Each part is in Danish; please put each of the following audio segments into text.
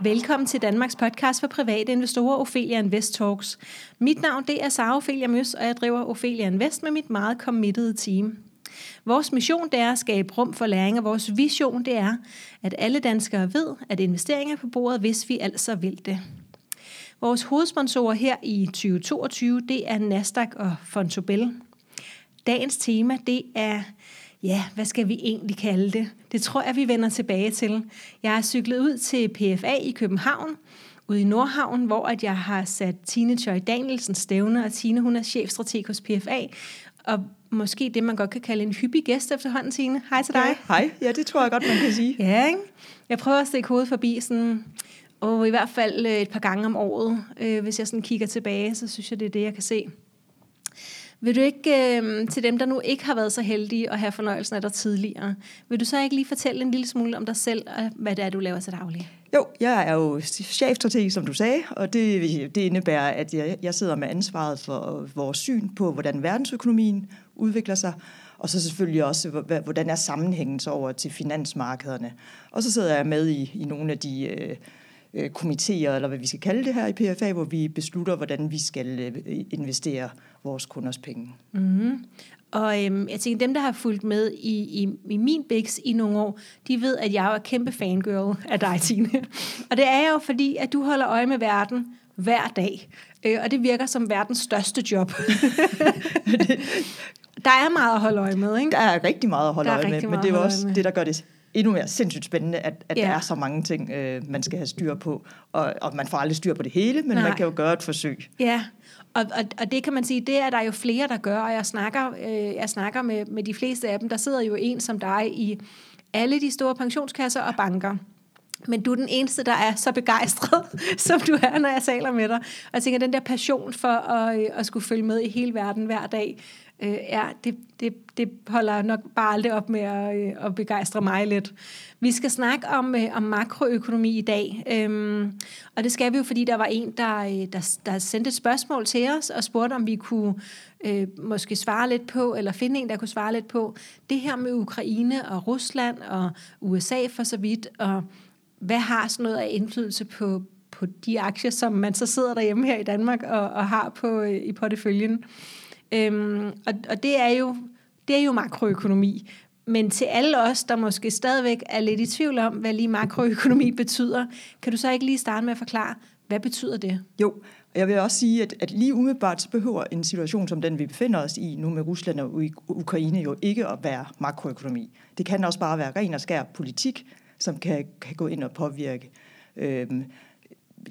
Velkommen til Danmarks podcast for private investorer, Ophelia Invest Talks. Mit navn det er Sara Ophelia Møs, og jeg driver Ophelia Invest med mit meget committed team. Vores mission det er at skabe rum for læring, og vores vision det er, at alle danskere ved, at investeringer er på bordet, hvis vi altså vil det. Vores hovedsponsorer her i 2022, det er Nasdaq og Fontobel. Dagens tema, det er ja, hvad skal vi egentlig kalde det? Det tror jeg, vi vender tilbage til. Jeg er cyklet ud til PFA i København, ude i Nordhavn, hvor at jeg har sat Tine Choi Danielsen stævne, og Tine hun er chefstrateg hos PFA, og måske det, man godt kan kalde en hyppig gæst efterhånden, Tine. Hej til dig. Ja, hej, ja, det tror jeg godt, man kan sige. ja, ikke? Jeg prøver at stikke hovedet forbi sådan, og i hvert fald øh, et par gange om året. Øh, hvis jeg sådan kigger tilbage, så synes jeg, det er det, jeg kan se. Vil du ikke, øh, til dem, der nu ikke har været så heldige at have fornøjelsen af dig tidligere, vil du så ikke lige fortælle en lille smule om dig selv, og hvad det er, du laver til daglig? Jo, jeg er jo chefstrateg, som du sagde, og det, det indebærer, at jeg, jeg sidder med ansvaret for øh, vores syn på, hvordan verdensøkonomien udvikler sig, og så selvfølgelig også, hvordan er sammenhængen så over til finansmarkederne. Og så sidder jeg med i, i nogle af de øh, øh, komiteer, eller hvad vi skal kalde det her i PFA, hvor vi beslutter, hvordan vi skal øh, investere vores kunders penge. Mm-hmm. Og øhm, jeg tænker, dem, der har fulgt med i, i, i min Bix i nogle år, de ved, at jeg er kæmpe fangirl af dig, Tine. og det er jo fordi, at du holder øje med verden hver dag. Øh, og det virker som verdens største job. der er meget at holde øje med, ikke? Der er rigtig meget at holde øje med, men det er også det, der gør det endnu mere sindssygt spændende, at, at ja. der er så mange ting, øh, man skal have styr på. Og, og man får aldrig styr på det hele, men Nej. man kan jo gøre et forsøg. Ja, og, og, og det kan man sige, det er der jo flere, der gør, og jeg snakker, øh, jeg snakker med, med de fleste af dem. Der sidder jo en som dig i alle de store pensionskasser og banker. Men du er den eneste, der er så begejstret, som du er, når jeg taler med dig. Og jeg tænker, den der passion for at, øh, at skulle følge med i hele verden hver dag, øh, ja, det, det, det holder nok bare aldrig op med at, øh, at begejstre mig lidt. Vi skal snakke om, øh, om makroøkonomi i dag, øhm, og det skal vi jo, fordi der var en, der, øh, der, der sendte et spørgsmål til os og spurgte, om vi kunne øh, måske svare lidt på, eller finde en, der kunne svare lidt på, det her med Ukraine og Rusland og USA for så vidt, og hvad har sådan noget af indflydelse på, på de aktier, som man så sidder derhjemme her i Danmark og, og har på øh, i porteføljen. Øhm, og, og det er jo det er jo makroøkonomi. Men til alle os, der måske stadigvæk er lidt i tvivl om, hvad lige makroøkonomi betyder, kan du så ikke lige starte med at forklare, hvad betyder det? Jo, og jeg vil også sige, at, at lige umiddelbart så behøver en situation som den, vi befinder os i nu med Rusland og Ukraine, jo ikke at være makroøkonomi. Det kan også bare være ren og skær politik, som kan, kan gå ind og påvirke øhm,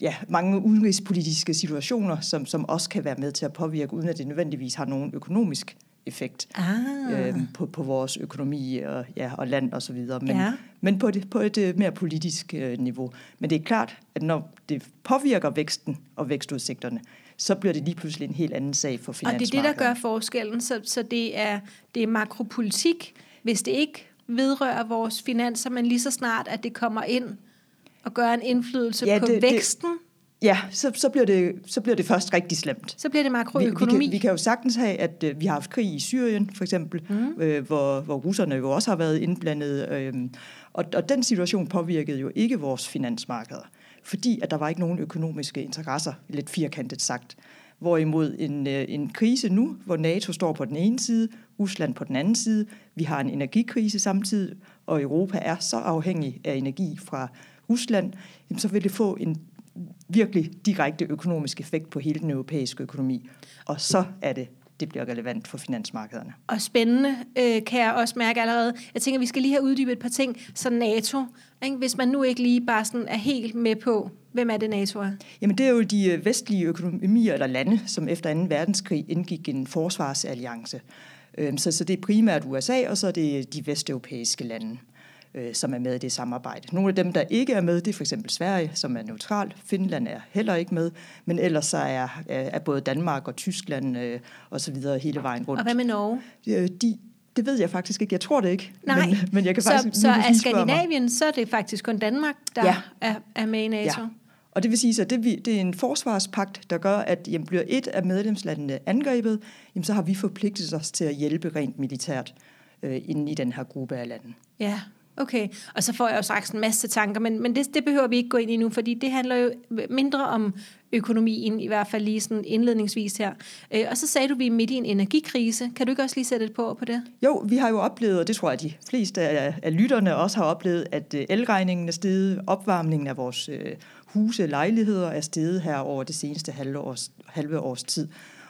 ja, mange udenrigspolitiske situationer, som, som også kan være med til at påvirke, uden at det nødvendigvis har nogen økonomisk effekt ah. øhm, på, på vores økonomi og, ja, og land og så videre. Men, ja. men på, det, på et øh, mere politisk øh, niveau. Men det er klart, at når det påvirker væksten og vækstudsigterne, så bliver det lige pludselig en helt anden sag for finansmarkedet. Og det er det, der gør forskellen. Så, så det, er, det er makropolitik. Hvis det ikke vedrører vores finanser, men lige så snart, at det kommer ind og gør en indflydelse ja, på det, væksten, det, Ja, så, så, bliver det, så bliver det først rigtig slemt. Så bliver det makroøkonomi. Vi, vi, kan, vi kan jo sagtens have, at øh, vi har haft krig i Syrien, for eksempel, mm. øh, hvor, hvor russerne jo også har været indblandet. Øh, og, og den situation påvirkede jo ikke vores finansmarkeder, fordi at der var ikke nogen økonomiske interesser, lidt firkantet sagt. Hvorimod en, øh, en krise nu, hvor NATO står på den ene side, Rusland på den anden side, vi har en energikrise samtidig, og Europa er så afhængig af energi fra Rusland, så vil det få en virkelig direkte økonomisk effekt på hele den europæiske økonomi. Og så er det det bliver relevant for finansmarkederne. Og spændende øh, kan jeg også mærke allerede. Jeg tænker, vi skal lige have uddybet et par ting. Så NATO, ikke? hvis man nu ikke lige bare sådan er helt med på, hvem er det NATO er? Jamen det er jo de øh, vestlige økonomier eller lande, som efter 2. verdenskrig indgik en forsvarsalliance. Øhm, så, så det er primært USA, og så er det de vesteuropæiske lande øh, som er med i det samarbejde. Nogle af dem, der ikke er med, det er for eksempel Sverige, som er neutral. Finland er heller ikke med, men ellers så er, er både Danmark og Tyskland øh, og så videre hele vejen rundt. Og hvad med Norge? Øh, de, det ved jeg faktisk ikke. Jeg tror det ikke. Nej. Men, men jeg kan faktisk, så, så er Skandinavien, så er det faktisk kun Danmark, der ja. er, er med i NATO? Ja. Og det vil sige, at det, det er en forsvarspagt, der gør, at jamen, bliver et af medlemslandene angrebet, jamen, så har vi forpligtet os til at hjælpe rent militært øh, inden i den her gruppe af lande. Ja, Okay, og så får jeg jo straks en masse tanker, men, men det, det behøver vi ikke gå ind i nu, fordi det handler jo mindre om økonomien, i hvert fald lige sådan indledningsvis her. Øh, og så sagde du, at vi er midt i en energikrise. Kan du ikke også lige sætte et på på det? Jo, vi har jo oplevet, og det tror jeg, de fleste af, af lytterne også har oplevet, at øh, elregningen er steget, opvarmningen af vores øh, huse, lejligheder er steget her over det seneste halve års, halve års tid.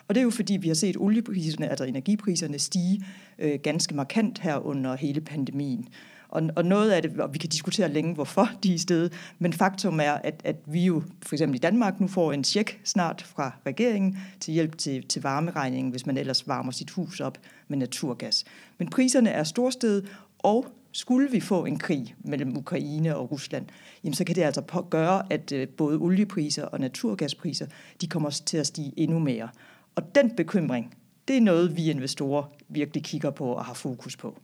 Og det er jo fordi, vi har set oliepriserne, altså energipriserne, stige øh, ganske markant her under hele pandemien. Og, og noget af det, og vi kan diskutere længe, hvorfor de er stedet, men faktum er, at, at vi jo for eksempel i Danmark nu får en tjek snart fra regeringen til hjælp til, til varmeregningen, hvis man ellers varmer sit hus op med naturgas. Men priserne er storstedet, og skulle vi få en krig mellem Ukraine og Rusland, jamen så kan det altså gøre, at øh, både oliepriser og naturgaspriser, de kommer til at stige endnu mere. Og den bekymring, det er noget, vi investorer virkelig kigger på og har fokus på.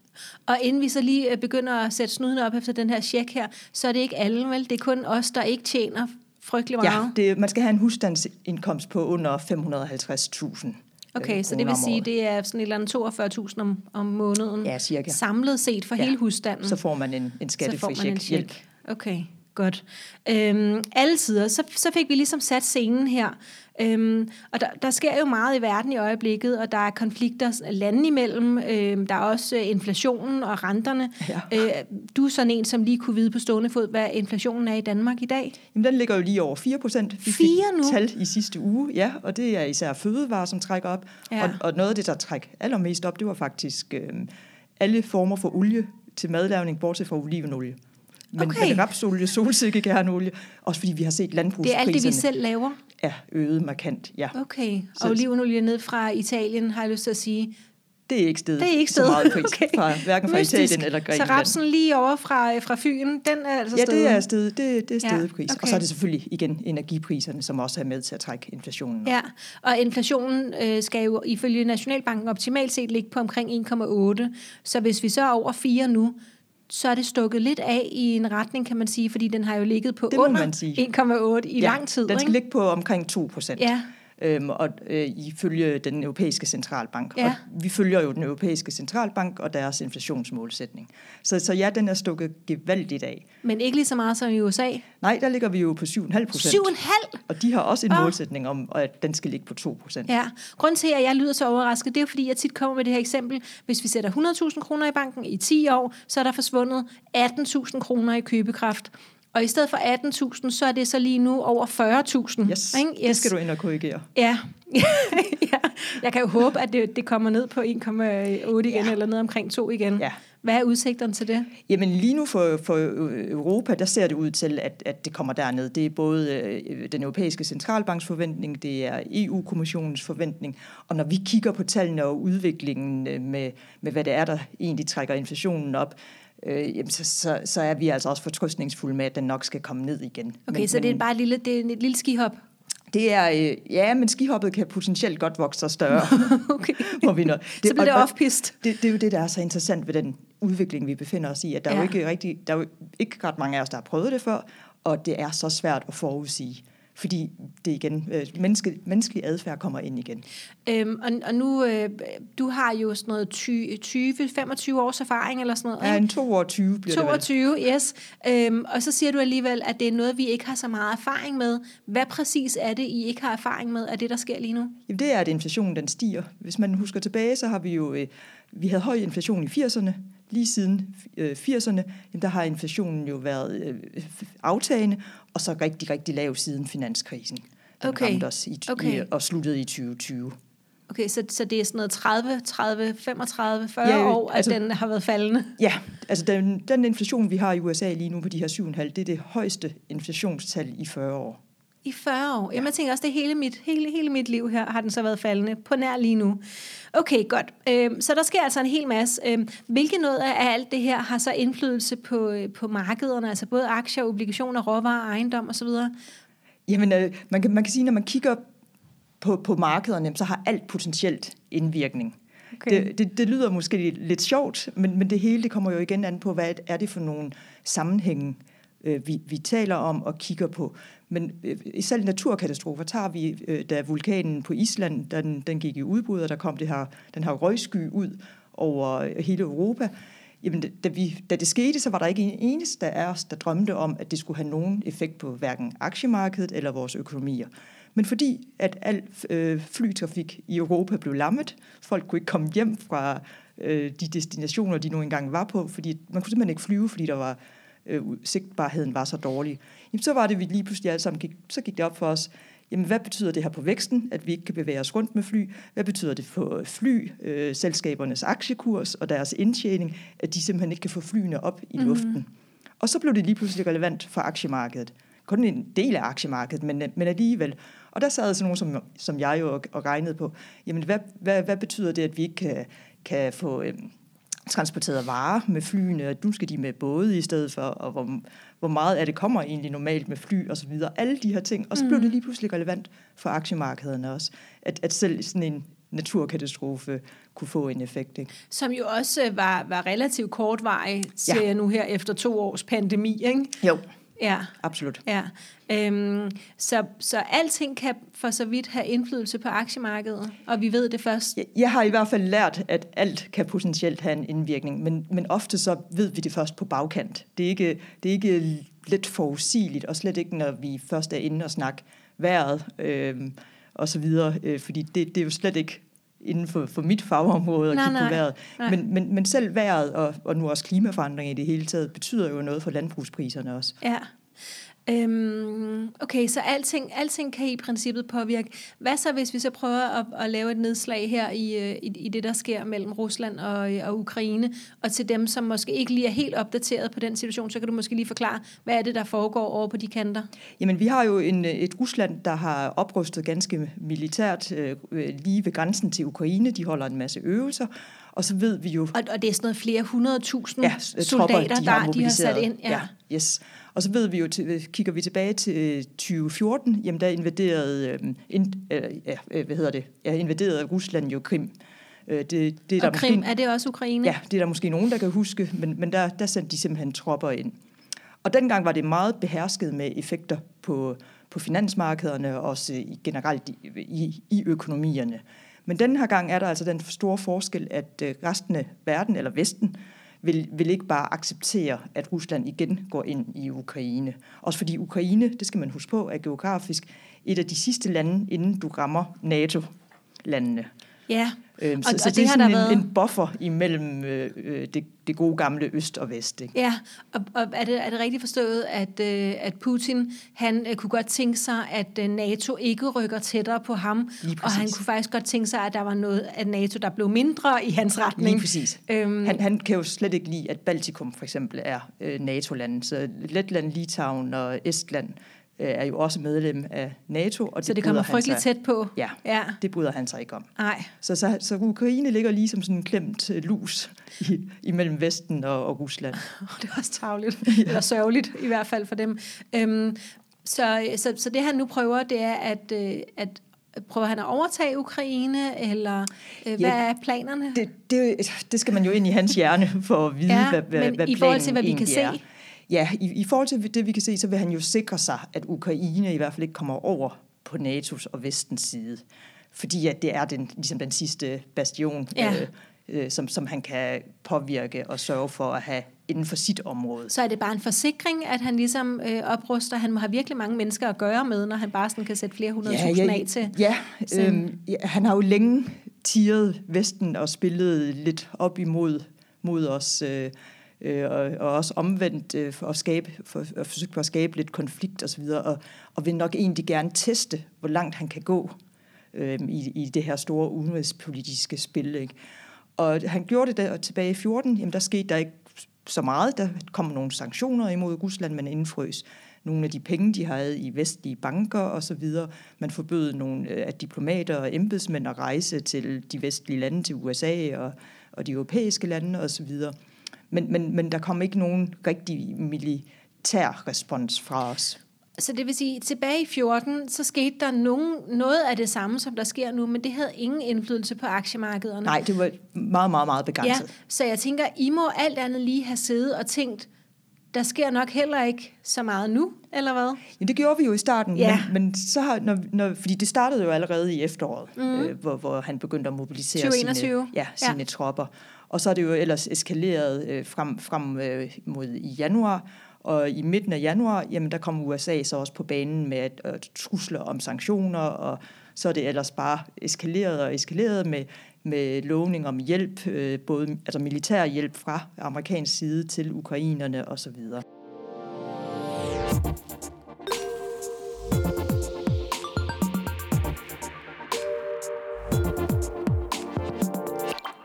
Og inden vi så lige øh, begynder at sætte snuden op efter den her check her, så er det ikke alle, vel? Det er kun os, der ikke tjener frygtelig meget. Ja, det, man skal have en husstandsindkomst på under 550.000. Okay, øh, så det vil sige, det er sådan et eller andet 42.000 om, om måneden. Ja, cirka. Samlet set for ja. hele husstanden. Så får man en, en skattefri check. Hjælp. Okay, godt. Øhm, alle sider, så, så fik vi ligesom sat scenen her. Øhm, og der, der sker jo meget i verden i øjeblikket, og der er konflikter lande imellem. Øhm, der er også øh, inflationen og renterne. Ja. Øh, du er sådan en, som lige kunne vide på stående fod, hvad inflationen er i Danmark i dag. Jamen, den ligger jo lige over 4 procent. 4 nu? tal i sidste uge, ja, og det er især fødevarer, som trækker op. Ja. Og, og noget af det, der trækker allermest op, det var faktisk øh, alle former for olie til madlavning, bortset fra olivenolie. Men, okay. men rapsolie, solsikkekærnolie, også fordi vi har set landbrugspriserne. Det er alt det, vi selv laver? Er øget markant, ja. Okay, og olivenolie ned fra Italien, har jeg lyst til at sige, det er ikke stedet det er ikke stedet. så meget pris, okay. fra, hverken fra Mystisk. Italien eller Grækenland. Så rapsen lige over fra, fra Fyn, den er altså Ja, det er stedet, det, det er stedet ja, pris. Okay. Og så er det selvfølgelig igen energipriserne, som også er med til at trække inflationen Ja, og inflationen øh, skal jo ifølge Nationalbanken optimalt set ligge på omkring 1,8. Så hvis vi så er over 4 nu, så er det stukket lidt af i en retning, kan man sige, fordi den har jo ligget på under 1,8 i ja, lang tid. den skal ikke? ligge på omkring 2 procent. Ja øhm, og øh, ifølge den europæiske centralbank. Ja. Og vi følger jo den europæiske centralbank og deres inflationsmålsætning. Så, så ja, den er stukket gevaldigt af. Men ikke lige så meget som i USA? Nej, der ligger vi jo på 7,5 procent. 7,5? Og de har også en oh. målsætning om, at den skal ligge på 2 procent. Ja, grunden til, at jeg lyder så overrasket, det er fordi, jeg tit kommer med det her eksempel. Hvis vi sætter 100.000 kroner i banken i 10 år, så er der forsvundet 18.000 kroner i købekraft. Og i stedet for 18.000, så er det så lige nu over 40.000. Yes, ikke? yes, det skal du ind og korrigere. Ja, ja. jeg kan jo håbe, at det, det kommer ned på 1,8 igen, ja. eller ned omkring 2 igen. Ja. Hvad er udsigterne til det? Jamen lige nu for, for Europa, der ser det ud til, at, at det kommer derned. Det er både øh, den europæiske centralbanks forventning, det er EU-kommissionens forventning, og når vi kigger på tallene og udviklingen øh, med, med, hvad det er, der egentlig trækker inflationen op, øh, jamen, så, så, så er vi altså også fortrystningsfulde med, at den nok skal komme ned igen. Okay, men, så det er bare et lille, det er et lille skihop? Det er, øh, ja, men skihoppet kan potentielt godt vokse sig større. okay. Må vi nå. Det, så bliver det off-pist. Det, det er jo det, der er så interessant ved den udvikling, vi befinder os i, at der ja. er jo ikke rigtig, der er jo ikke ret mange af os, der har prøvet det før, og det er så svært at forudsige fordi det igen, øh, menneske, menneskelig adfærd kommer ind igen. Øhm, og, og nu, øh, du har jo sådan noget 20-25 års erfaring eller sådan noget, Ja, en 2 år 20 bliver 22, det vel. yes. Øhm, og så siger du alligevel, at det er noget, vi ikke har så meget erfaring med. Hvad præcis er det, I ikke har erfaring med af det, der sker lige nu? Jamen, det er, at inflationen den stiger. Hvis man husker tilbage, så har vi jo, øh, vi havde høj inflation i 80'erne, lige siden øh, 80'erne, jamen, der har inflationen jo været øh, aftagende, og så rigtig, rigtig lav siden finanskrisen. Den okay. ramte os i, okay. i, og sluttede i 2020. Okay, så, så det er sådan noget 30, 30, 35, 40 ja, år, at altså, den har været faldende? Ja, altså den, den inflation, vi har i USA lige nu på de her 7,5, det er det højeste inflationstal i 40 år. I 40 år? Ja. Jamen, jeg tænker også, det hele mit, hele, hele mit liv her har den så været faldende på nær lige nu. Okay, godt. Øhm, så der sker altså en hel masse. Øhm, hvilke noget af alt det her har så indflydelse på, øh, på markederne, altså både aktier, obligationer, råvarer, ejendom osv.? Jamen, øh, man, kan, man kan sige, når man kigger på, på markederne, så har alt potentielt indvirkning. Okay. Det, det, det lyder måske lidt sjovt, men, men det hele det kommer jo igen an på, hvad er det for nogle sammenhænge, øh, vi, vi taler om og kigger på. Men øh, selv naturkatastrofer tager vi, øh, da vulkanen på Island, den, den gik i udbrud, og der kom det her, den her røgsky ud over øh, hele Europa, jamen, da, vi, da det skete, så var der ikke en eneste af os, der drømte om, at det skulle have nogen effekt på hverken aktiemarkedet eller vores økonomier. Men fordi at al øh, flytrafik i Europa blev lammet, folk kunne ikke komme hjem fra øh, de destinationer, de nu engang var på, fordi man kunne simpelthen ikke flyve, fordi der var øh, sigtbarheden var så dårlig. Jamen, så var det, vi lige pludselig alle sammen gik, så gik det op for os, jamen hvad betyder det her på væksten, at vi ikke kan bevæge os rundt med fly? Hvad betyder det for fly, øh, selskabernes aktiekurs og deres indtjening, at de simpelthen ikke kan få flyene op i mhm. luften? Mm. Og så blev det lige pludselig relevant for aktiemarkedet. Kun en del af aktiemarkedet, men, men alligevel. Og der sad sådan nogen som, som jeg jo og, og regnede på, jamen hvad, hvad, hvad betyder det, at vi ikke kan, kan få... Øh, transporteret varer med flyene, at nu skal de med både i stedet for, og hvor, hvor meget af det kommer egentlig normalt med fly og så videre. Alle de her ting. Og så blev det mm. lige pludselig relevant for aktiemarkederne også, at, at selv sådan en naturkatastrofe kunne få en effekt. Ikke? Som jo også var, var relativt kortvarig, ser ja. jeg nu her efter to års pandemi. Ikke? Jo. Ja. Absolut. Ja. Øhm, så, så alting kan for så vidt have indflydelse på aktiemarkedet, og vi ved det først. Jeg, jeg har i hvert fald lært, at alt kan potentielt have en indvirkning, men, men ofte så ved vi det først på bagkant. Det er ikke, det er ikke let forudsigeligt, og slet ikke, når vi først er inde og snakke vejret øh, og så videre, øh, fordi det, det er jo slet ikke inden for, for mit fagområde at nej, kigge på vejret. Men, men, men selv vejret og, og nu også klimaforandring i det hele taget betyder jo noget for landbrugspriserne også. Ja. Øhm, okay, så alting, alting kan i princippet påvirke. Hvad så, hvis vi så prøver at, at lave et nedslag her i, øh, i, i det, der sker mellem Rusland og, øh, og Ukraine, og til dem, som måske ikke lige er helt opdateret på den situation, så kan du måske lige forklare, hvad er det, der foregår over på de kanter? Jamen, vi har jo en, øh, et Rusland, der har oprustet ganske militært øh, lige ved grænsen til Ukraine. De holder en masse øvelser, og så ved vi jo... Og, og det er sådan noget flere hundredtusind ja, soldater, tropper, de har der de har sat ind. Ja. ja, yes. Og så ved vi jo, til, kigger vi tilbage til 2014, jamen der invaderede, øh, ind, øh, ja, øh, hvad hedder det, ja, invaderede Rusland jo Krim. Øh, det, det er og der Krim, måske, er det også Ukraine? Ja, det er der måske nogen, der kan huske, men, men der, der sendte de simpelthen tropper ind. Og dengang var det meget behersket med effekter på, på finansmarkederne og også i, generelt i, i, i økonomierne. Men den her gang er der altså den store forskel, at øh, resten af verden, eller Vesten, vil, vil ikke bare acceptere, at Rusland igen går ind i Ukraine. Også fordi Ukraine, det skal man huske på, er geografisk et af de sidste lande, inden du rammer NATO-landene. Ja, Øhm, så, og, så og det, det er sådan en, været... en buffer imellem øh, øh, det, det gode gamle øst og vest. Ikke? Ja, og, og er, det, er det rigtigt forstået, at, øh, at Putin han øh, kunne godt tænke sig, at øh, NATO ikke rykker tættere på ham, og han kunne faktisk godt tænke sig, at der var noget af NATO, der blev mindre i hans retning. Lige præcis. Øhm, han, han kan jo slet ikke lide, at Baltikum for eksempel er øh, NATO-lande, så Letland, Litauen og Estland Øh, er jo også medlem af NATO. Og det så det kommer frygteligt tæt på? Ja, ja, det bryder han sig ikke om. Nej. Så, så, så Ukraine ligger lige som sådan en klemt øh, lus i, imellem Vesten og, og Rusland. det er også tavligt, ja. eller sørgeligt i hvert fald for dem. Øhm, så, så, så det han nu prøver, det er at, øh, at Prøver han at overtage Ukraine, eller øh, hvad ja, er planerne? Det, det, det skal man jo ind i hans hjerne for at vide, ja, hvad, hvad, men hvad i forhold til, hvad vi kan se, er. Ja, i, i forhold til det, vi kan se, så vil han jo sikre sig, at Ukraine i hvert fald ikke kommer over på NATO's og vestens side. Fordi at det er den, ligesom den sidste bastion, ja. øh, øh, som, som han kan påvirke og sørge for at have inden for sit område. Så er det bare en forsikring, at han ligesom øh, opruster? Han må have virkelig mange mennesker at gøre med, når han bare sådan kan sætte flere hundrede ja, tusind ja, af til? Ja, øhm, ja, han har jo længe tiret Vesten og spillet lidt op imod mod os. Øh, øh, og, og også omvendt øh, for at skabe, for, at forsøge på at skabe lidt konflikt osv., og, og, og vil nok egentlig gerne teste, hvor langt han kan gå øh, i, i det her store udenrigspolitiske spil. Ikke? Og han gjorde det der tilbage i 14, jamen der skete der ikke så meget. Der kom nogle sanktioner imod Rusland, man indfrøs nogle af de penge, de havde i vestlige banker osv. Man forbød nogle øh, af diplomater og embedsmænd at rejse til de vestlige lande, til USA og, og de europæiske lande osv. Men, men, men der kom ikke nogen rigtig militær respons fra os. Så det vil sige, tilbage i 14, så skete der nogen, noget af det samme, som der sker nu, men det havde ingen indflydelse på aktiemarkederne. Nej, det var meget, meget, meget begrænset. Ja, så jeg tænker, I må alt andet lige have siddet og tænkt, der sker nok heller ikke så meget nu, eller hvad? Ja, det gjorde vi jo i starten, Ja. men, men så har, når, når, fordi det startede jo allerede i efteråret, mm. øh, hvor, hvor han begyndte at mobilisere 2021. sine, ja, sine ja. tropper. Og så er det jo ellers eskaleret øh, frem, frem øh, mod i januar, og i midten af januar, jamen der kom USA så også på banen med at, at trusler om sanktioner, og så er det ellers bare eskaleret og eskaleret med, med lovning om hjælp, øh, både altså militær hjælp fra amerikansk side til ukrainerne osv.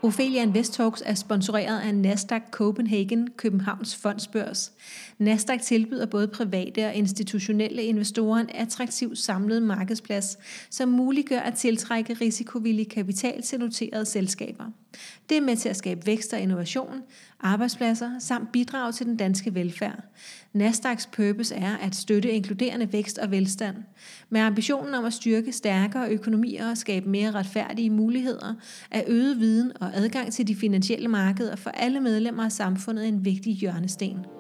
Ophelia Invest Talks er sponsoreret af Nasdaq Copenhagen, Københavns fondsbørs. Nasdaq tilbyder både private og institutionelle investorer en attraktiv samlet markedsplads, som muliggør at tiltrække risikovillig kapital til noterede selskaber. Det er med til at skabe vækst og innovation, arbejdspladser samt bidrage til den danske velfærd. Nasdaqs purpose er at støtte inkluderende vækst og velstand. Med ambitionen om at styrke stærkere økonomier og skabe mere retfærdige muligheder, er øget viden og adgang til de finansielle markeder for alle medlemmer af samfundet en vigtig hjørnesten.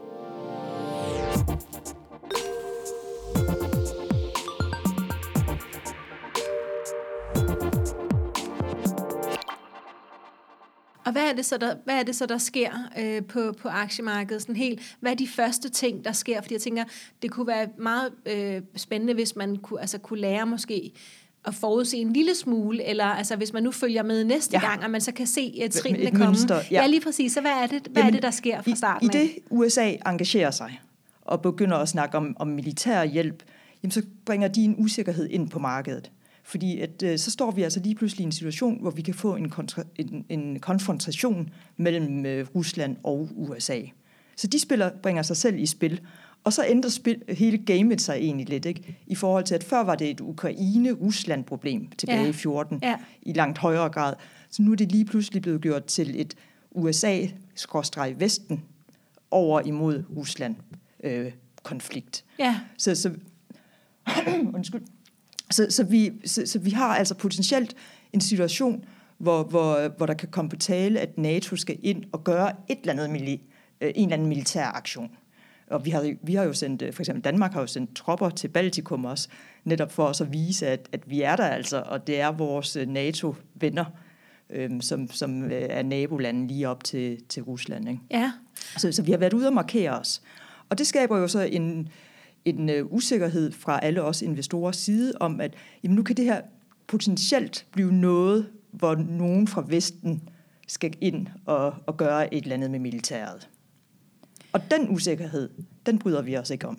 Og hvad er det så, der, hvad er det så, der sker øh, på, på aktiemarkedet? Sådan helt, hvad er de første ting, der sker? Fordi jeg tænker, det kunne være meget øh, spændende, hvis man kunne, altså, kunne lære måske at forudse en lille smule, eller altså, hvis man nu følger med næste Ja. gang, og man så kan se uh, trinene et komme. mønster, ja. ja. lige præcis. Så hvad er det, hvad er det der sker fra starten I, I det USA engagerer sig og begynder at snakke om, om militær hjælp, jamen så bringer de en usikkerhed ind på markedet. Fordi at, øh, så står vi altså lige pludselig i en situation, hvor vi kan få en, kontra, en, en konfrontation mellem øh, Rusland og USA. Så de spiller, bringer sig selv i spil. Og så ændrer spil, hele gamet sig egentlig lidt, ikke? I forhold til, at før var det et Ukraine-Rusland-problem tilbage Ja. i 14, Ja. i langt højere grad. Så nu er det lige pludselig blevet gjort til et USA-Vesten over imod Rusland-konflikt. Ja, Så, så, undskyld. Så, så, vi, så, så vi har altså potentielt en situation, hvor, hvor, hvor der kan komme på tale, at NATO skal ind og gøre et eller andet mili, øh, en eller anden militær aktion. Og vi har, vi har jo sendt, øh, for eksempel Danmark har jo sendt tropper til Baltikum også, netop for os at vise, at, at vi er der altså, og det er vores øh, NATO-venner, øh, som, som er nabolanden lige op til, til Rusland. Ikke? ja. Så, så vi har været ude og markere os. Og det skaber jo så en, en uh, usikkerhed fra alle os investorers side om, at jamen, nu kan det her potentielt blive noget, hvor nogen fra Vesten skal ind og, og gøre et eller andet med militæret. Og den usikkerhed, den bryder vi os ikke om.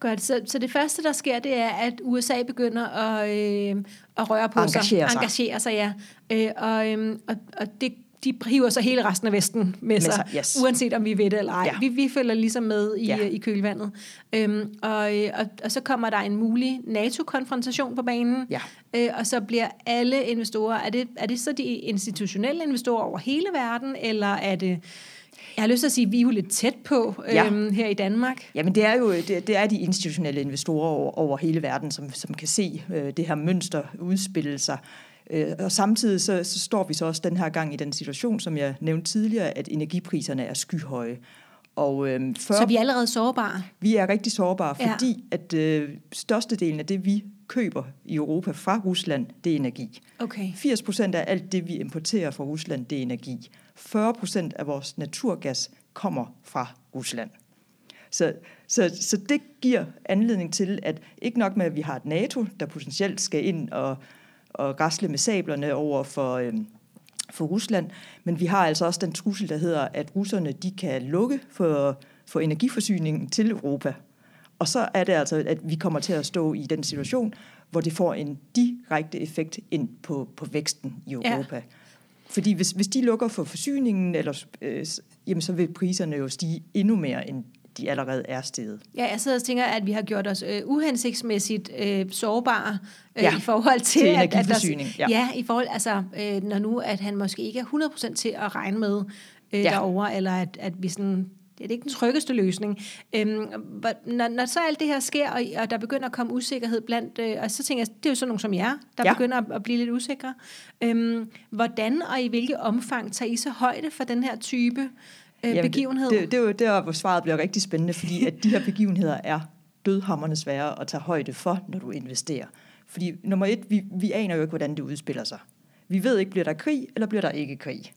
Godt, så, så det første, der sker, det er, at USA begynder at, øh, at røre på Engagere sig. sig. Engagere sig, ja. Øh, og, øh, og, og det, de hiver så hele resten af Vesten med, med sig, sig, yes. uanset om vi ved det eller ej. Ja. Vi, vi følger ligesom med i, Ja. ja. i kølvandet. Øhm, og, øh, og, og så kommer der en mulig NATO-konfrontation på banen, Ja. øh, og så bliver alle investorer, er det, er det så de institutionelle investorer over hele verden, eller er det, jeg har lyst til at sige, vi er jo lidt tæt på Ja. øhm, her i Danmark. Jamen det er jo det, det er de institutionelle investorer over, over hele verden, som, som kan se øh, det her mønster udspille sig. Øh, og samtidig så, så står vi så også den her gang i den situation, som jeg nævnte tidligere, at energipriserne er skyhøje. Og øh, 40, Så vi er allerede sårbare. vi er rigtig sårbare, Ja. fordi at øh, størstedelen af det, vi køber i Europa fra Rusland, det er energi. Okay. 80 procent af alt det, vi importerer fra Rusland, det er energi. 40 procent af vores naturgas kommer fra Rusland. Så, så, så det giver anledning til, at ikke nok med, at vi har et NATO, der potentielt skal ind og, og rasle med sablerne over for, øhm, for Rusland, men vi har altså også den trussel, der hedder, at russerne de kan lukke for, for energiforsyningen til Europa. Og så er det altså, at vi kommer til at stå i den situation, hvor det får en direkte effekt ind på, på væksten i Ja. Europa. Fordi hvis, hvis de lukker for forsyningen, eller, øh, jamen, så vil priserne jo stige endnu mere, end de allerede er steget. Ja, jeg sidder og tænker, at vi har gjort os øh, uhensigtsmæssigt øh, sårbare øh, Ja, i forhold til, til at, at der, ja. ja. i forhold, altså, øh, når nu, at han måske ikke er 100% til at regne med øh, Ja. derovre, eller at, at vi sådan, det er ikke den tryggeste løsning. Øhm, når, når så alt det her sker, og, og der begynder at komme usikkerhed blandt, øh, og så tænker jeg, det er jo sådan nogle som jer, der ja. begynder at, at blive lidt usikre. Øhm, hvordan og i hvilket omfang tager I så højde for den her type øh, Jamen, begivenhed? Det, det, det er jo der, hvor svaret bliver rigtig spændende, fordi at de her begivenheder er dødhammerne svære at tage højde for, når du investerer. Fordi nummer et, vi, vi aner jo ikke, hvordan det udspiller sig. Vi ved ikke, bliver der krig, eller bliver der ikke krig.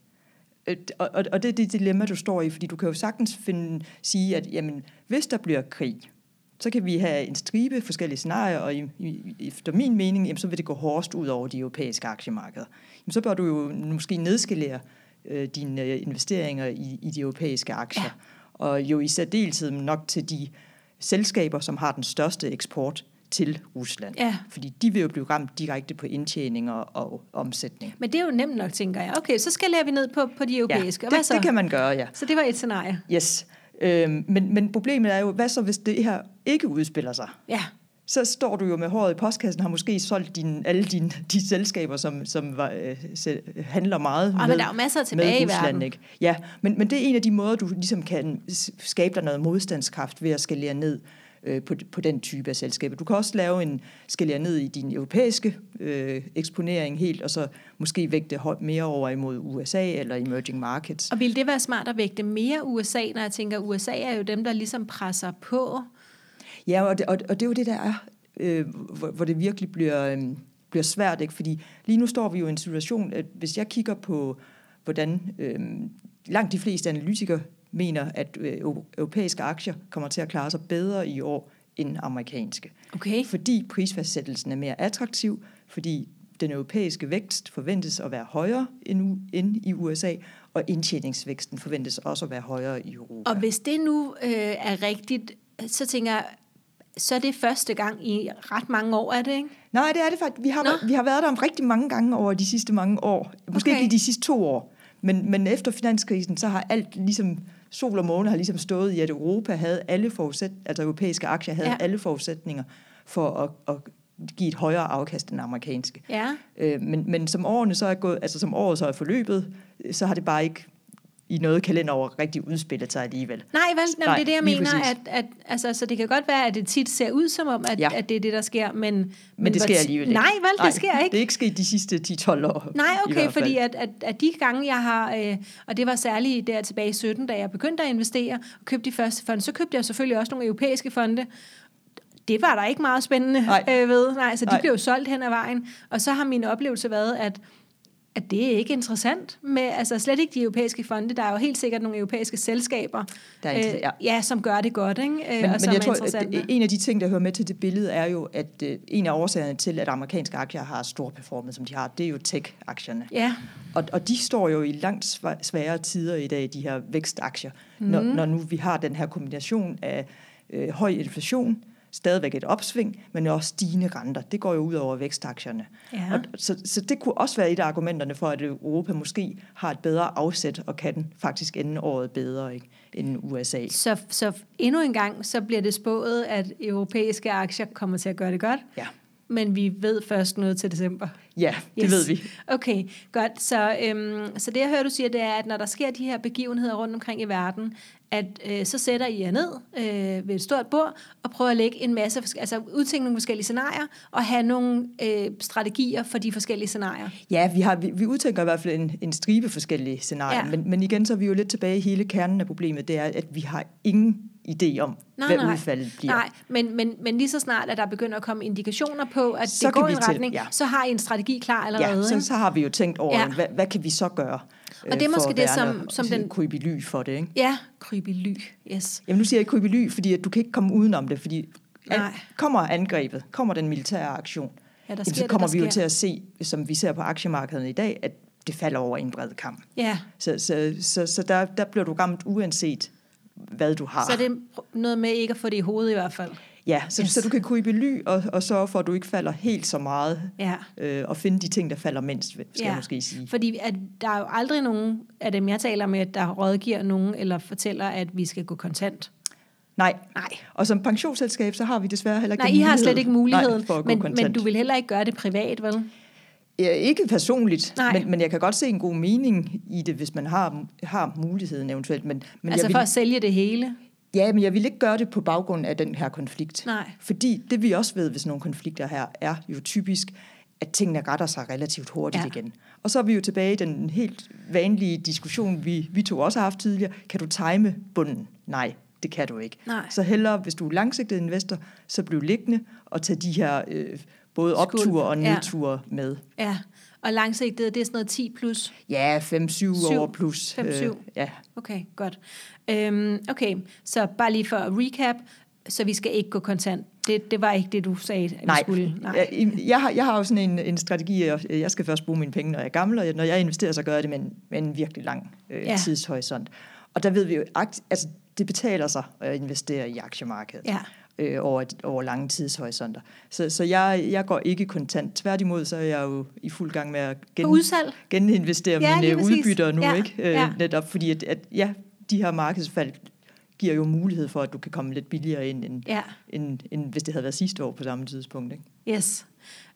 Øh, Og, og, og det er det dilemma, du står i, fordi du kan jo sagtens finde, sige, at jamen, hvis der bliver krig, så kan vi have en stribe forskellige scenarier, og i, i, efter min mening, jamen, så vil det gå hårdest ud over de europæiske aktiemarkeder. Jamen, så bør du jo måske nedskalere øh, dine øh, investeringer i, i de europæiske aktier. Ja. Og jo i særdeleshed nok til de selskaber, som har den største eksport til Rusland. Ja. Fordi de vil jo blive ramt direkte på indtjening og, omsætning. Men det er jo nemt nok, tænker jeg. Okay, så skal vi ned på, på de europæiske. Og det, hvad så? det kan man gøre, ja. Så det var et scenarie. Yes. Øhm, men, men problemet er jo, hvad så hvis det her ikke udspiller sig? Ja. Så står du jo med håret i postkassen, har måske solgt din, alle dine, de selskaber, som, som var, øh, handler meget Og med, men der er jo masser tilbage i verden. Ikke? Ja, men, men det er en af de måder, du ligesom kan skabe dig noget modstandskraft ved at skalere ned øh, på, på den type af selskaber. Du kan også lave en skalere ned i din europæiske øh, eksponering helt, og så måske vægte mere over imod USA eller emerging markets. Og ville det være smart at vægte mere USA, når jeg tænker, USA er jo dem, der ligesom presser på? Ja, og det, og, og det er jo det, der er, øh, hvor, hvor det virkelig bliver, øh, bliver svært. Ikke? Fordi lige nu står vi jo i en situation, at hvis jeg kigger på, hvordan øh, langt de fleste analytikere mener, at øh, eu- europæiske aktier kommer til at klare sig bedre i år end amerikanske. Okay. Fordi prisfastsættelsen er mere attraktiv, fordi den europæiske vækst forventes at være højere end, end i USA, og indtjeningsvæksten forventes også at være højere i Europa. Og hvis det nu øh, er rigtigt, så tænker jeg, så er det første gang i ret mange år, er det ikke? Nej, det er det faktisk. Vi har, Nå. vi har været der om rigtig mange gange over de sidste mange år. Måske Okay. ikke lige de sidste to år. Men, men efter finanskrisen, så har alt ligesom, sol og måne har ligesom stået i, at Europa havde alle forudsæt, altså europæiske aktier havde Ja. alle forudsætninger for at, at give et højere afkast end amerikanske. Ja. Øh, men, men som årene så er gået, altså som året så er forløbet, så har det bare ikke i noget kalenderår rigtig udspillet sig alligevel. Nej, vel, Nej, Nej, det er det, jeg mener. præcis. At, at, altså, så det kan godt være, at det tit ser ud som om, at, ja. At det er det, der sker, men... Men, Men det sker alligevel ikke. Nej, vel, det sker ikke. Det er ikke sket de sidste 10-12 år. Nej, okay, fordi at, at, at de gange, jeg har, øh, og det var særligt der tilbage i 17, da jeg begyndte at investere og købte de første fonde, så købte jeg selvfølgelig også nogle europæiske fonde. Det var der ikke meget spændende Nej. øh, ved. Nej, så de Nej. blev solgt hen ad vejen. Og så har min oplevelse været, at at det er ikke interessant med, altså slet ikke de europæiske fonde. Der er jo helt sikkert nogle europæiske selskaber, Der er interesse- ja. ja, som gør det godt, ikke? Øh, Men, og som men jeg tror, at en af de ting, der hører med til det billede, er jo, at øh, en af årsagerne til, at amerikanske aktier har stor performance, som de har, det er jo tech-aktierne. Ja, Og, og de står jo i langt sværere tider i dag, de her vækstaktier, mm. når, når nu vi har den her kombination af øh, høj inflation, stadigvæk et opsving, men også stigende renter. Det går jo ud over vækstaktierne. Ja. Og, så, så det kunne også være et af argumenterne for, at Europa måske har et bedre afsæt, og kan den faktisk ende året bedre ikke, end USA. så, så endnu en gang, så bliver det spået, at europæiske aktier kommer til at gøre det godt. Ja, Men vi ved først noget til december. ja det Yes. ved vi. Okay, godt. Så, øhm, så det jeg hører, du siger, det er, at når der sker de her begivenheder rundt omkring i verden, at øh, så sætter I jer ned øh, ved et stort bord og prøver at lægge en masse, altså udtænke nogle forskellige scenarier og have nogle øh, strategier for de forskellige scenarier. Ja, vi, har, vi, vi udtænker i hvert fald en, en stribe forskellige scenarier, Ja. men, men igen så er vi jo lidt tilbage i hele kernen af problemet, det er, at vi har ingen idé om, Nej, hvad nej. udfaldet bliver. Nej, men, men, men lige så snart, at der begynder at komme indikationer på, at Så det går i en til- retning, ja. så har I en strategi klar allerede. Ja, så, så har vi jo tænkt over, ja. hvad, hvad kan vi så gøre? Og det er øh, måske det, som- som den- krybe i ly for det, ikke? Ja, kryb i ly. Yes. Jamen nu siger jeg krybe i ly, fordi at du kan ikke komme udenom det, fordi Nej. an, kommer angrebet, kommer den militære aktion, Ja, der sker så det, kommer der vi jo sker. til at se, som vi ser på aktiemarkedet i dag, at det falder over en bred kamp. Ja, Så, så, så, så der, der bliver du ramt uanset, hvad du har. så det er noget med ikke at få det i hovedet i hvert fald. Ja, så, Yes. så du kan krybe i ly og, og sørge for, at du ikke falder helt så meget, Ja. øh, og finde de ting, der falder mindst, skal Ja. jeg måske sige. Fordi at der er jo aldrig nogen af dem, jeg taler med, der rådgiver nogen eller fortæller, at vi skal gå kontant. Nej. Nej. Og som pensionsselskab, så har vi desværre heller ikke Nej, I har slet ikke muligheden, Nej, for at gå men, kontant. men du vil heller ikke gøre det privat, vel? Ja, ikke personligt, Nej. men, men jeg kan godt se en god mening i det, hvis man har, har muligheden eventuelt. Men, men altså jeg vil, for at sælge det hele? Ja, men jeg vil ikke gøre det på baggrund af den her konflikt. Nej. Fordi det vi også ved ved sådan nogle konflikter her, er jo typisk, at tingene retter sig relativt hurtigt ja. igen. Og så er vi jo tilbage i den helt vanlige diskussion, vi, vi to også har haft tidligere. Kan du time bunden? Nej, det kan du ikke. Nej. Så hellere, hvis du er langsigtet investor, så bliv liggende og tage de her øh, både opture og nedture ja. med. Ja, og langsigtet, det er sådan noget 10 plus? Ja, 5-7 år plus. 5-7? Øh, ja. Okay, godt. Øhm, okay, så bare lige for at recap, så vi skal ikke gå kontant. Det, det var ikke det, du sagde, at Nej. vi skulle. Nej, jeg, jeg, har, jeg har jo sådan en, en strategi, at jeg skal først bruge mine penge, når jeg er gammel, og når jeg investerer, så gør jeg det med en, med en virkelig lang øh, ja. tidshorisont. Og der ved vi jo, altså det betaler sig at investere i aktiemarkedet. Ja øh, over, over lange tidshorisonter. Så, så jeg, jeg går ikke kontant. Tværtimod så er jeg jo i fuld gang med at gen, geninvestere ja, mine udbytter nu, ja, ikke? Øh, ja. netop fordi, at, at ja, de her markedsfald giver jo mulighed for, at du kan komme lidt billigere ind, end, ja. end, end hvis det havde været sidste år på samme tidspunkt. Ikke? Yes.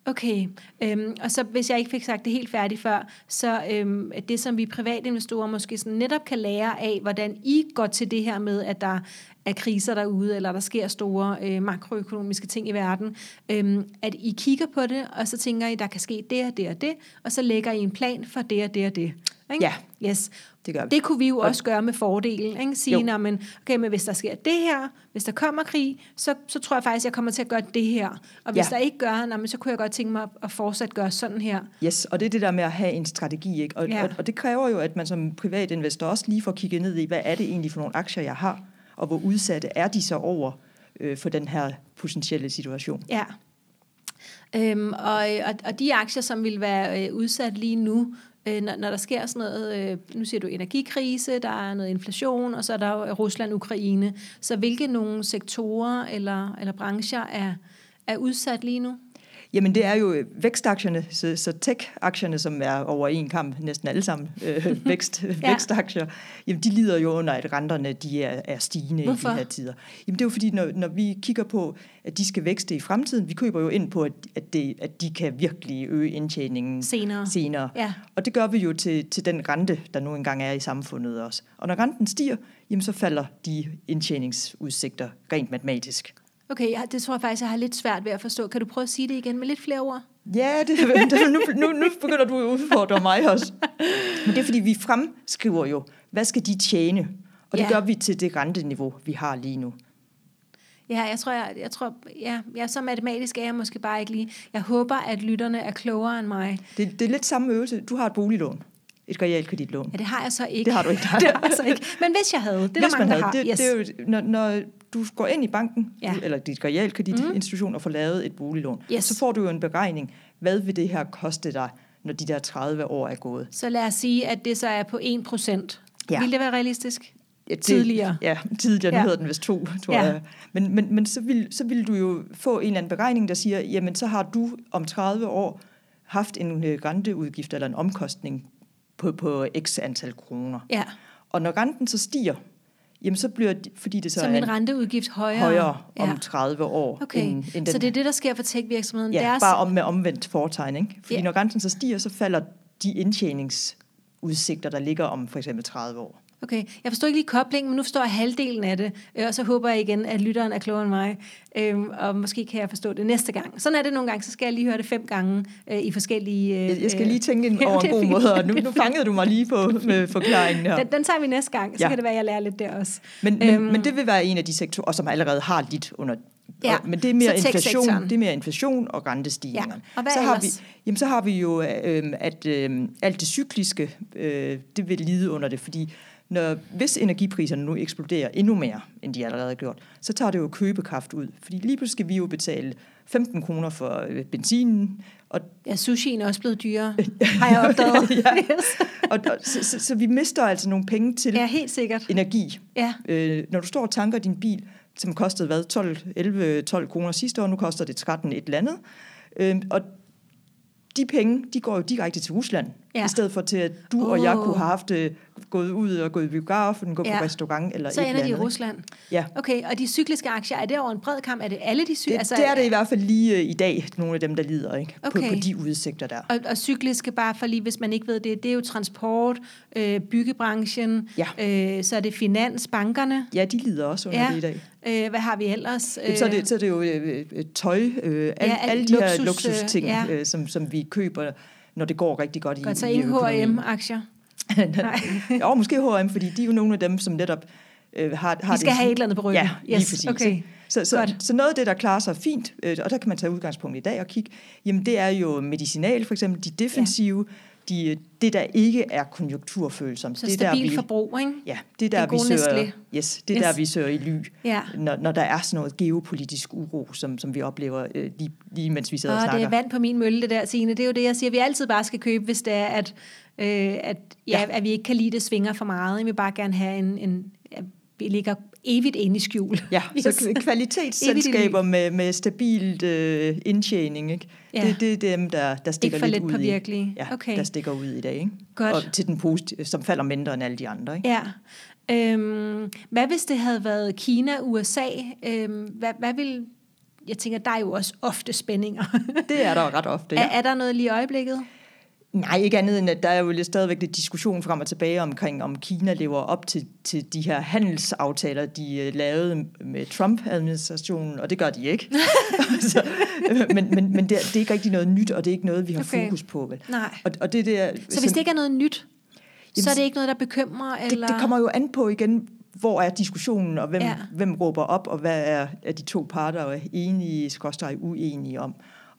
Okay, øhm, og så hvis jeg ikke fik sagt det helt færdigt før, så øhm, det som vi privatinvestorer måske sådan netop kan lære af, hvordan I går til det her med, at der er kriser derude, eller der sker store øh, makroøkonomiske ting i verden, øhm, at I kigger på det, og så tænker I, der kan ske det og det og det, og så lægger I en plan for det og det og det. Ikke? Ja, yes. Det gør vi. Det kunne vi jo også gøre med fordelen. Ikke? Sige, når, men, okay, men hvis der sker det her, hvis der kommer krig, så, så tror jeg faktisk, jeg kommer til at gøre det her. Og hvis ja. der ikke gør, når, men, så kunne jeg godt tænke mig at fortsat gøre sådan her. Yes, og det er det der med at have en strategi. Ikke? Og, ja. og, og det kræver jo, at man som privatinvestor også lige får kigget ned i, hvad er det egentlig for nogle aktier, jeg har, og hvor udsatte er de så over øh, for den her potentielle situation. Ja. Øhm, og, og, og de aktier, som vil være øh, udsat lige nu, øh, når, når der sker sådan noget, øh, nu siger du energikrise, der er noget inflation, og så er der Rusland-Ukraine. Så hvilke nogle sektorer eller, eller brancher er, er udsat lige nu? Jamen det er jo vækstaktierne, så, så tech-aktierne, som er over en kamp, næsten alle sammen øh, vækst, ja. vækstaktier, jamen de lider jo under, at renterne de er, er stigende Hvorfor? i de her tider. Jamen det er jo fordi, når, når vi kigger på, at de skal vækste i fremtiden, vi køber jo ind på, at, at, det, at de kan virkelig øge indtjeningen senere. senere. Ja. Og det gør vi jo til, til den rente, der nu engang er i samfundet også. Og når renten stiger, jamen så falder de indtjeningsudsigter rent matematisk. Okay, ja, det tror jeg faktisk, jeg har lidt svært ved at forstå. Kan du prøve at sige det igen med lidt flere ord? Ja, det, det, nu, nu, nu begynder du at udfordre mig også. Men det er fordi, vi fremskriver jo, hvad skal de tjene? Og det ja. gør vi til det renteniveau, vi har lige nu. Ja, jeg tror, jeg, jeg tror, ja, jeg så matematisk er jeg måske bare ikke lige. Jeg håber, at lytterne er klogere end mig. Det, det er lidt samme øvelse. Du har et boliglån. Et realkreditlån. Ja, det har jeg så ikke. Det har du ikke. det har jeg så ikke. Men hvis jeg havde, det er hvis der mange, havde, der har. Det, yes. det er jo, når, når du går ind i banken, Ja. eller dit realkreditinstitution, mm. og får lavet et boliglån, Yes. så får du jo en beregning. Hvad vil det her koste dig, når de der 30 år er gået? Så lad os sige, at det så er på 1 procent. Ja. Vil det være realistisk? Ja, det, Tidligere. Ja, tidligere. Nu Ja. hedder den vist to, tror Ja. jeg. Men, men, men så, vil, så vil du jo få en eller anden beregning, der siger, jamen så har du om 30 år haft en øh, renteudgift eller en omkostning på, på x antal kroner. Ja. Og når renten så stiger, jamen så bliver fordi det så, Så er min renteudgift højere. højere ja. om 30 år. Okay, end, end den, så det er det, der sker for tech-virksomheden. Ja, Deres, bare om med omvendt foretegn. Ikke? Fordi Ja. når renten så stiger, så falder de indtjeningsudsigter, der ligger om for eksempel 30 år. Okay, jeg forstår ikke lige koblingen, men nu forstår jeg halvdelen af det, øh, og så håber jeg igen, at lytteren er klogere end mig, øhm, og måske kan jeg forstå det næste gang. Sådan er det nogle gange, så skal jeg lige høre det fem gange øh, i forskellige... Øh, Jeg, skal lige tænke en, over en god måde, og nu, nu fangede du mig lige på med forklaringen her. den, den tager vi næste gang, så Ja. kan det være, at jeg lærer lidt der også. Men, men, Øhm. men det vil være en af de sektorer, som allerede har lidt under... Ja, og, men det er mere inflation, det er mere inflation og rentestigninger. Ja, og hvad så har vi, jamen, så har vi jo, øh, at øh, alt det cykliske, øh, det vil lide under det, fordi når, hvis energipriserne nu eksploderer endnu mere, end de allerede har gjort, så tager det jo købekraft ud. Fordi lige pludselig skal vi jo betale 15 kroner for øh, benzinen, og Ja, sushien er også blevet dyrere, har jeg opdaget. Ja. yes. og, og, så, så, så vi mister altså nogle penge til Ja, helt sikkert. energi. Ja, Øh, når du står og tanker din bil, som kostede hvad, 12, 11, 12 kroner sidste år, nu koster det 13 et eller andet. Øh, og de penge, de går jo direkte til Rusland, Ja. I stedet for til, at du oh. og jeg kunne have haft øh, gået ud og gået i biografen, gå ja. på restaurant eller Så et ender de i Rusland? Ja. Okay, og de cykliske aktier, er det over en bred kamp? Er det alle de cykliske? Det, altså, det er det i hvert fald lige øh, i dag, nogle af dem, der lider ikke? Okay. På, på de udsigter der. Og, og cykliske, bare for lige, hvis man ikke ved det, det er jo transport, øh, byggebranchen, ja. øh, så er det finans, bankerne. Ja, de lider også under ja. det i dag. Øh, hvad har vi ellers? Jamen, så, er det, så er det jo øh, øh tøj, øh, al, ja, alle de luksus, her luksusting, ja. øh, som, som vi køber, når det går rigtig godt, godt i, så i H&M-aktier? jo, måske H&M, fordi de er jo nogle af dem, som netop øh, har, har Vi skal det, have et eller andet på ryggen. Ja, lige yes, præcis. Okay. Så, så, så noget af det, der klarer sig fint, øh, og der kan man tage udgangspunkt i dag og kigge, jamen det er jo medicinal, for eksempel de defensive, ja de, det, der ikke er konjunkturfølsomt. Så det stabil der, vi, forbrug, ikke? Ja, det er der, vi søger, yes, det yes. der, vi søger i ly, ja. når, når der er sådan noget geopolitisk uro, som, som vi oplever øh, lige, lige mens vi sidder og, og snakker. det er vand på min mølle, det der, Signe. Det er jo det, jeg siger, vi altid bare skal købe, hvis det er, at, øh, at, ja, ja. at vi ikke kan lide, det svinger for meget. Vi vil bare gerne have en, en vi ligger evigt inde i skjul. Ja, så kvalitetsselskaber med, med stabilt øh, indtjening, ikke? Ja. Det, det er dem, der, der stikker lidt, lidt ud i. Ja, okay. der stikker ud i dag. Ikke? Godt. Og til den positive, som falder mindre end alle de andre. Ikke? Ja. Øhm, hvad hvis det havde været Kina, USA? Øhm, hvad, hvad vil jeg tænker, der er jo også ofte spændinger. det er der ret ofte, ja. Er, er der noget lige i øjeblikket? Nej, ikke andet end, at der er jo stadigvæk lidt diskussion frem og tilbage omkring, om Kina lever op til, til de her handelsaftaler, de uh, lavede med Trump-administrationen, og det gør de ikke. så, men men, men det, er, det er ikke rigtig noget nyt, og det er ikke noget, vi har okay. fokus på. Vel? Nej. Og, og det der, så hvis det ikke er noget nyt, jamen, så er det ikke noget, der bekymrer? Eller? Det, det kommer jo an på igen, hvor er diskussionen, og hvem, ja. hvem råber op, og hvad er, er de to parter enige, skorstræk uenige om.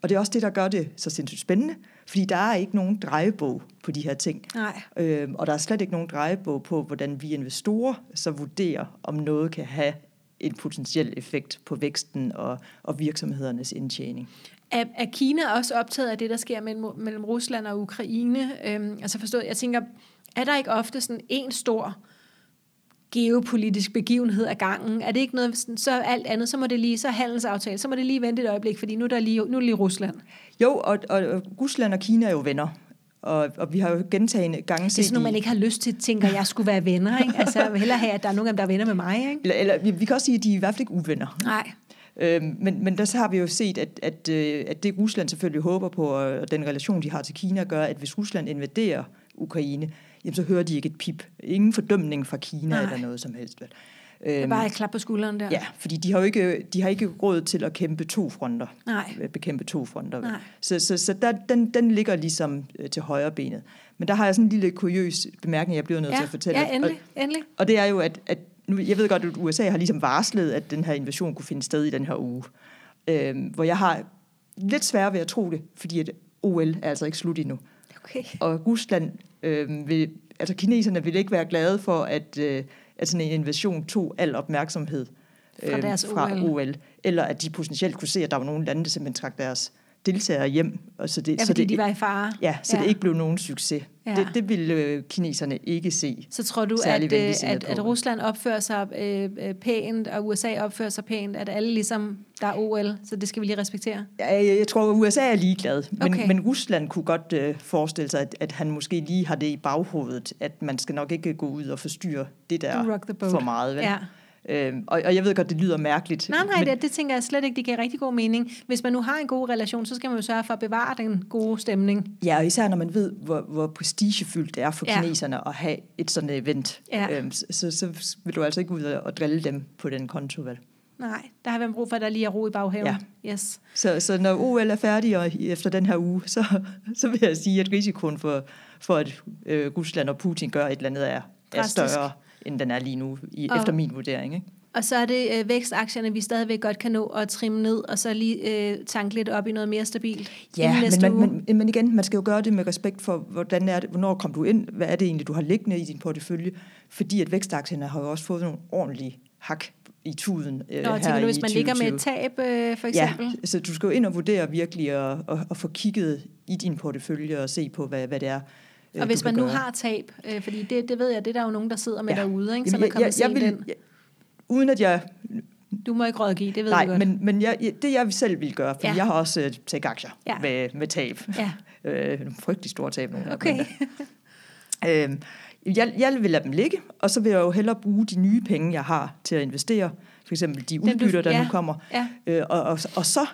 Og det er også det, der gør det så sindssygt spændende, fordi der er ikke nogen drejebog på de her ting. Nej. Øhm, og der er slet ikke nogen drejebog på, hvordan vi investorer så vurderer, om noget kan have en potentiel effekt på væksten og, og virksomhedernes indtjening. Er, er Kina også optaget af det, der sker mellem, mellem Rusland og Ukraine? Øhm, altså forstået, jeg tænker, er der ikke ofte sådan en stor geopolitisk begivenhed af gangen? Er det ikke noget, så alt andet, så må det lige, så handelsaftale, så må det lige vente et øjeblik, fordi nu er, der lige, nu er det lige Rusland. Jo, og, og Rusland og Kina er jo venner. Og, og vi har jo gentagende gange set... Det er sådan noget, man ikke har lyst til, tænker jeg skulle være venner. Ikke? Altså, jeg vil hellere have, at der er nogen af dem, der er venner med mig. Ikke? Eller, eller vi kan også sige, at de er i hvert fald ikke uvenner. Nej. Øhm, men, men der så har vi jo set, at, at, øh, at det Rusland selvfølgelig håber på, og den relation, de har til Kina, gør, at hvis Rusland invaderer Ukraine, jamen så hører de ikke et pip. Ingen fordømning fra Kina Nej. eller noget som helst. Vel? Det er bare et klap på skulderen der. Ja, fordi de har jo ikke, de har ikke råd til at kæmpe to fronter. Nej. Øh, bekæmpe to fronter. Nej. Så, så, så der, den, den ligger ligesom øh, til højre benet. Men der har jeg sådan en lille kuriøs bemærkning, jeg bliver nødt ja. til at fortælle. Ja, endelig. Og, endelig. og det er jo, at, at nu, jeg ved godt, at USA har ligesom varslet, at den her invasion kunne finde sted i den her uge. Øhm, hvor jeg har lidt svært ved at tro det, fordi at OL er altså ikke slut endnu. Okay. Og Rusland øh, vil, altså kineserne vil ikke være glade for, at, øh, at sådan en invasion tog al opmærksomhed fra, øh, deres fra OL. OL. Eller at de potentielt kunne se, at der var nogle lande, der simpelthen trak deres deltagere hjem. Og så det, ja, så det, de var i fare. Ja, så ja. det ikke blev nogen succes. Ja. Det, det ville øh, kineserne ikke se. Så tror du, at, øh, at, at Rusland opfører sig øh, øh, pænt, og USA opfører sig pænt, at alle ligesom, der er OL, så det skal vi lige respektere? Ja, jeg, jeg tror, at USA er ligeglad, men, okay. men Rusland kunne godt øh, forestille sig, at, at han måske lige har det i baghovedet, at man skal nok ikke gå ud og forstyrre det der for meget. Vel? Ja. Øhm, og, og jeg ved godt, det lyder mærkeligt. Nej, nej, men, det, det tænker jeg slet ikke, det giver rigtig god mening. Hvis man nu har en god relation, så skal man jo sørge for at bevare den gode stemning. Ja, og især når man ved, hvor, hvor prestigefyldt det er for ja. kineserne at have et sådan event. Ja. Øhm, så, så, vil du altså ikke ud og drille dem på den konto, vel? Nej, der har vi brug for, at der lige er ro i baghaven. Ja. Yes. Så, så når OL er færdig og efter den her uge, så, så vil jeg sige, at risikoen for, for at øh, Rusland og Putin gør et eller andet er, er større end den er lige nu, i, og, efter min vurdering. Ikke? Og så er det øh, vækstaktierne, vi stadigvæk godt kan nå at trimme ned, og så lige øh, tanke lidt op i noget mere stabilt. Ja, men, man, men, men igen, man skal jo gøre det med respekt for, hvordan er det, hvornår kom du ind, hvad er det egentlig, du har liggende i din portefølje, fordi at vækstaktierne har jo også fået nogle ordentlige hak i tuden øh, Nå, her du, hvis man 2020. ligger med et tab, øh, for eksempel? Ja, så du skal jo ind og vurdere virkelig og, og, og få kigget i din portefølje og se på, hvad, hvad det er, og øh, hvis man nu gøre. har tab, øh, fordi det, det ved jeg, det er der jo nogen, der sidder med ja. derude, ikke? så Jamen, man jeg, jeg, jeg vil, den. Jeg, uden at jeg Du må ikke rådgive, det ved Nej, jeg godt. men, men jeg, det jeg selv vil gøre, for Ja. jeg har også øh, taget aktier Ja. med, med tab. Ja. Øh, nogle frygtelig store tab nogle af dem, Okay. men, øh, jeg, jeg vil lade dem ligge, og så vil jeg jo hellere bruge de nye penge, jeg har til at investere. For eksempel de du- udbytter, der ja. nu kommer. Ja. Øh, og, og, og så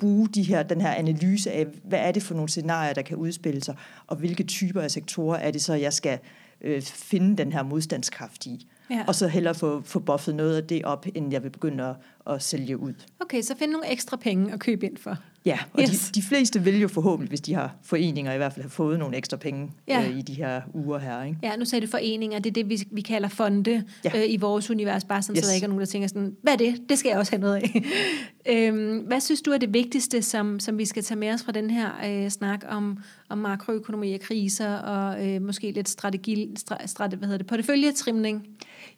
bruge de her, den her analyse af, hvad er det for nogle scenarier, der kan udspille sig, og hvilke typer af sektorer er det så, jeg skal øh, finde den her modstandskraft i. Ja. Og så hellere få, få buffet noget af det op, inden jeg vil begynde at, at sælge ud. Okay, så find nogle ekstra penge at købe ind for. Ja, og Yes. de, de fleste vil jo forhåbentlig, hvis de har foreninger, i hvert fald have fået nogle ekstra penge Ja. øh, i de her uger her. Ikke? Ja, nu sagde du foreninger, det er det, vi, vi kalder fonde ja. Øh, i vores univers, bare sådan, yes. så der ikke er nogen, der tænker sådan, hvad er det? Det skal jeg også have noget af. øhm, hvad synes du er det vigtigste, som, som vi skal tage med os fra den her øh, snak om, om makroøkonomi og kriser, og øh, måske lidt strategi, stra, strat, hvad hedder det, porteføljetrimning?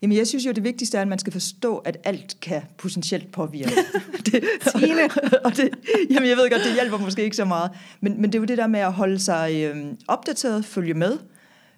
Jamen, jeg synes jo, det vigtigste er, at man skal forstå, at alt kan potentielt påvirke. det, Tine. og det, jamen, jeg ved godt, det hjælper måske ikke så meget. Men, men det er jo det der med at holde sig øh, opdateret, følge med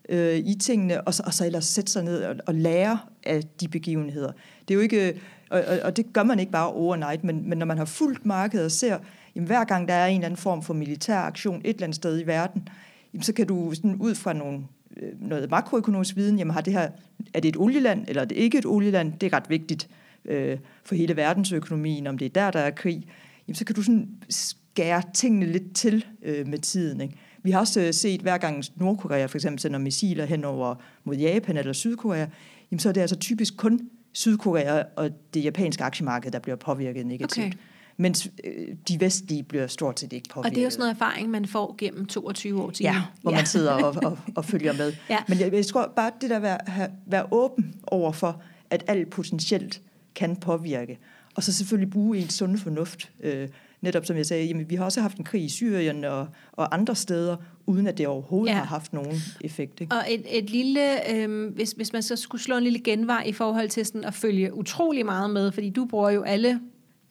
øh, i tingene, og så, og så ellers sætte sig ned og, og lære af de begivenheder. Det er jo ikke, og, og, og det gør man ikke bare overnight, men, men når man har fulgt markedet og ser, jamen, hver gang der er en eller anden form for militær aktion et eller andet sted i verden, jamen, så kan du sådan ud fra nogle Øh, noget makroøkonomisk viden, jamen har det her, er det et olieland, eller er det ikke et olieland, det er ret vigtigt øh, for hele verdensøkonomien, om det er der, der er krig, jamen så kan du sådan skære tingene lidt til øh, med tiden. Ikke? Vi har også øh, set, hver gang Nordkorea for eksempel sender missiler hen over mod Japan eller Sydkorea, jamen så er det altså typisk kun Sydkorea og det japanske aktiemarked, der bliver påvirket negativt. Okay. Mens øh, de vestlige bliver stort set ikke påvirket. Og det er jo sådan noget erfaring, man får gennem 22 år til Ja, hvor man sidder og, og, og følger med. Ja. Men jeg, jeg tror bare, det der at være, have- være åben over for, at alt potentielt kan påvirke. Og så selvfølgelig bruge en sunde fornuft. Øh, netop som jeg sagde, jamen, vi har også haft en krig i Syrien og, og andre steder, uden at det overhovedet Ja. ja. har haft nogen effekt. Ikke? Og et, et lille, øhm, hvis, hvis man så skulle slå en lille genvej i forhold til sådan at følge utrolig meget med, fordi du bruger jo alle,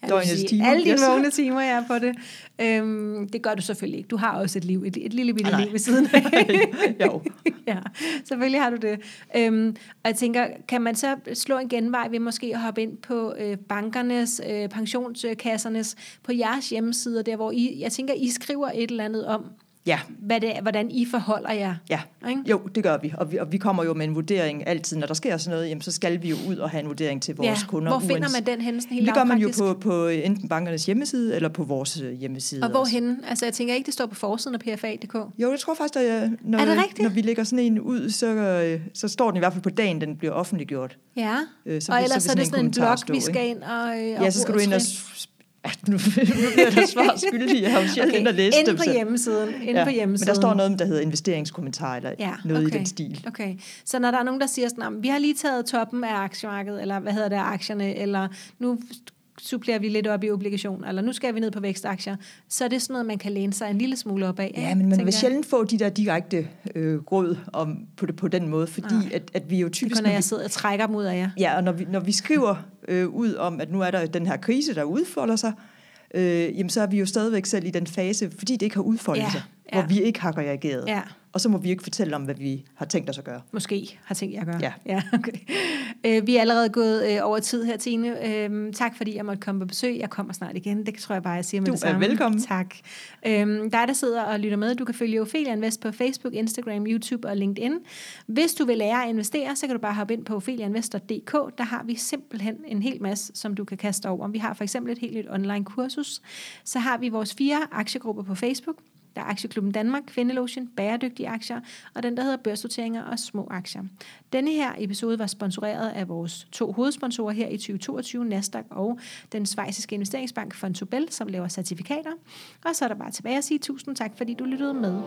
Døgnets sige, timer, alle dine yes. vågne timer, jeg er på det. Øhm, det gør du selvfølgelig ikke. Du har også et liv, et, et lille bitte Ah, liv ved siden af. jo. ja, selvfølgelig har du det. Øhm, og jeg tænker, kan man så slå en genvej ved måske at hoppe ind på øh, bankernes, øh, pensionskassernes, på jeres hjemmesider, der hvor I, jeg tænker, I skriver et eller andet om, Ja, hvad det hvordan I forholder jer. ja. Ikke? Jo, det gør vi. Og, vi. og vi kommer jo med en vurdering altid. Når der sker sådan noget, jamen, så skal vi jo ud og have en vurdering til vores ja. kunder. Hvor finder uans- man den henne? Sådan helt Det gør man jo på, på enten bankernes hjemmeside eller på vores øh, hjemmeside. Og også. hvorhenne? Altså, jeg tænker ikke, det står på forsiden af pfa.dk. Jo, jeg tror faktisk, at øh, når, Er det rigtigt? når vi lægger sådan en ud, så, øh, så står den i hvert fald på dagen, den bliver offentliggjort. Ja. Øh, så og ellers så er det sådan en kommentar blog, stå, vi skal ind og... Øh, Ja, så skal du ind og... Ja, nu, nu bliver der svar skyldig. Jeg har jo sjældent okay. at læse inde dem. på hjemmesiden. Inde ja. på hjemmesiden. Men der står noget, der hedder investeringskommentar, eller Ja, noget okay. i den stil. Okay, så når der er nogen, der siger sådan, "Nå, men vi har lige taget toppen af aktiemarkedet, eller hvad hedder det, aktierne, eller nu supplerer vi lidt op i obligationer, eller nu skal vi ned på vækstaktier, så er det sådan noget, man kan læne sig en lille smule op af. Ja, men man vil jeg. sjældent få de der direkte øh, råd om, på, det, på den måde, fordi Nej. at, at vi jo Det typisk... kun, når jeg sidder og trækker dem ud af jer. Ja, og når vi, når vi skriver øh, ud om, at nu er der den her krise, der udfolder sig, øh, jamen så er vi jo stadigvæk selv i den fase, fordi det ikke har udfoldet Ja, sig, ja. hvor vi ikke har reageret. Ja. Og så må vi ikke fortælle om, hvad vi har tænkt os at gøre. Måske har tænkt jer at gøre. Ja. ja okay. øh, vi er allerede gået øh, over tid her, Tine. Øh, tak fordi jeg måtte komme på besøg. Jeg kommer snart igen. Det tror jeg bare, jeg siger med Du det er samme. velkommen. Tak. Øh, dig, der sidder og lytter med, du kan følge Ophelia Invest på Facebook, Instagram, YouTube og LinkedIn. Hvis du vil lære at investere, så kan du bare hoppe ind på opheliainvestor.dk. Der har vi simpelthen en hel masse, som du kan kaste over. Vi har for eksempel et helt nyt online kursus. Så har vi vores fire aktiegrupper på Facebook. Der er Aktieklubben Danmark, Kvindelotion, Bæredygtige Aktier, og den, der hedder Børsnoteringer og Små Aktier. Denne her episode var sponsoreret af vores to hovedsponsorer her i 2022, Nasdaq og den svejsiske investeringsbank Fontobel, som laver certifikater. Og så er der bare tilbage at sige tusind tak, fordi du lyttede med.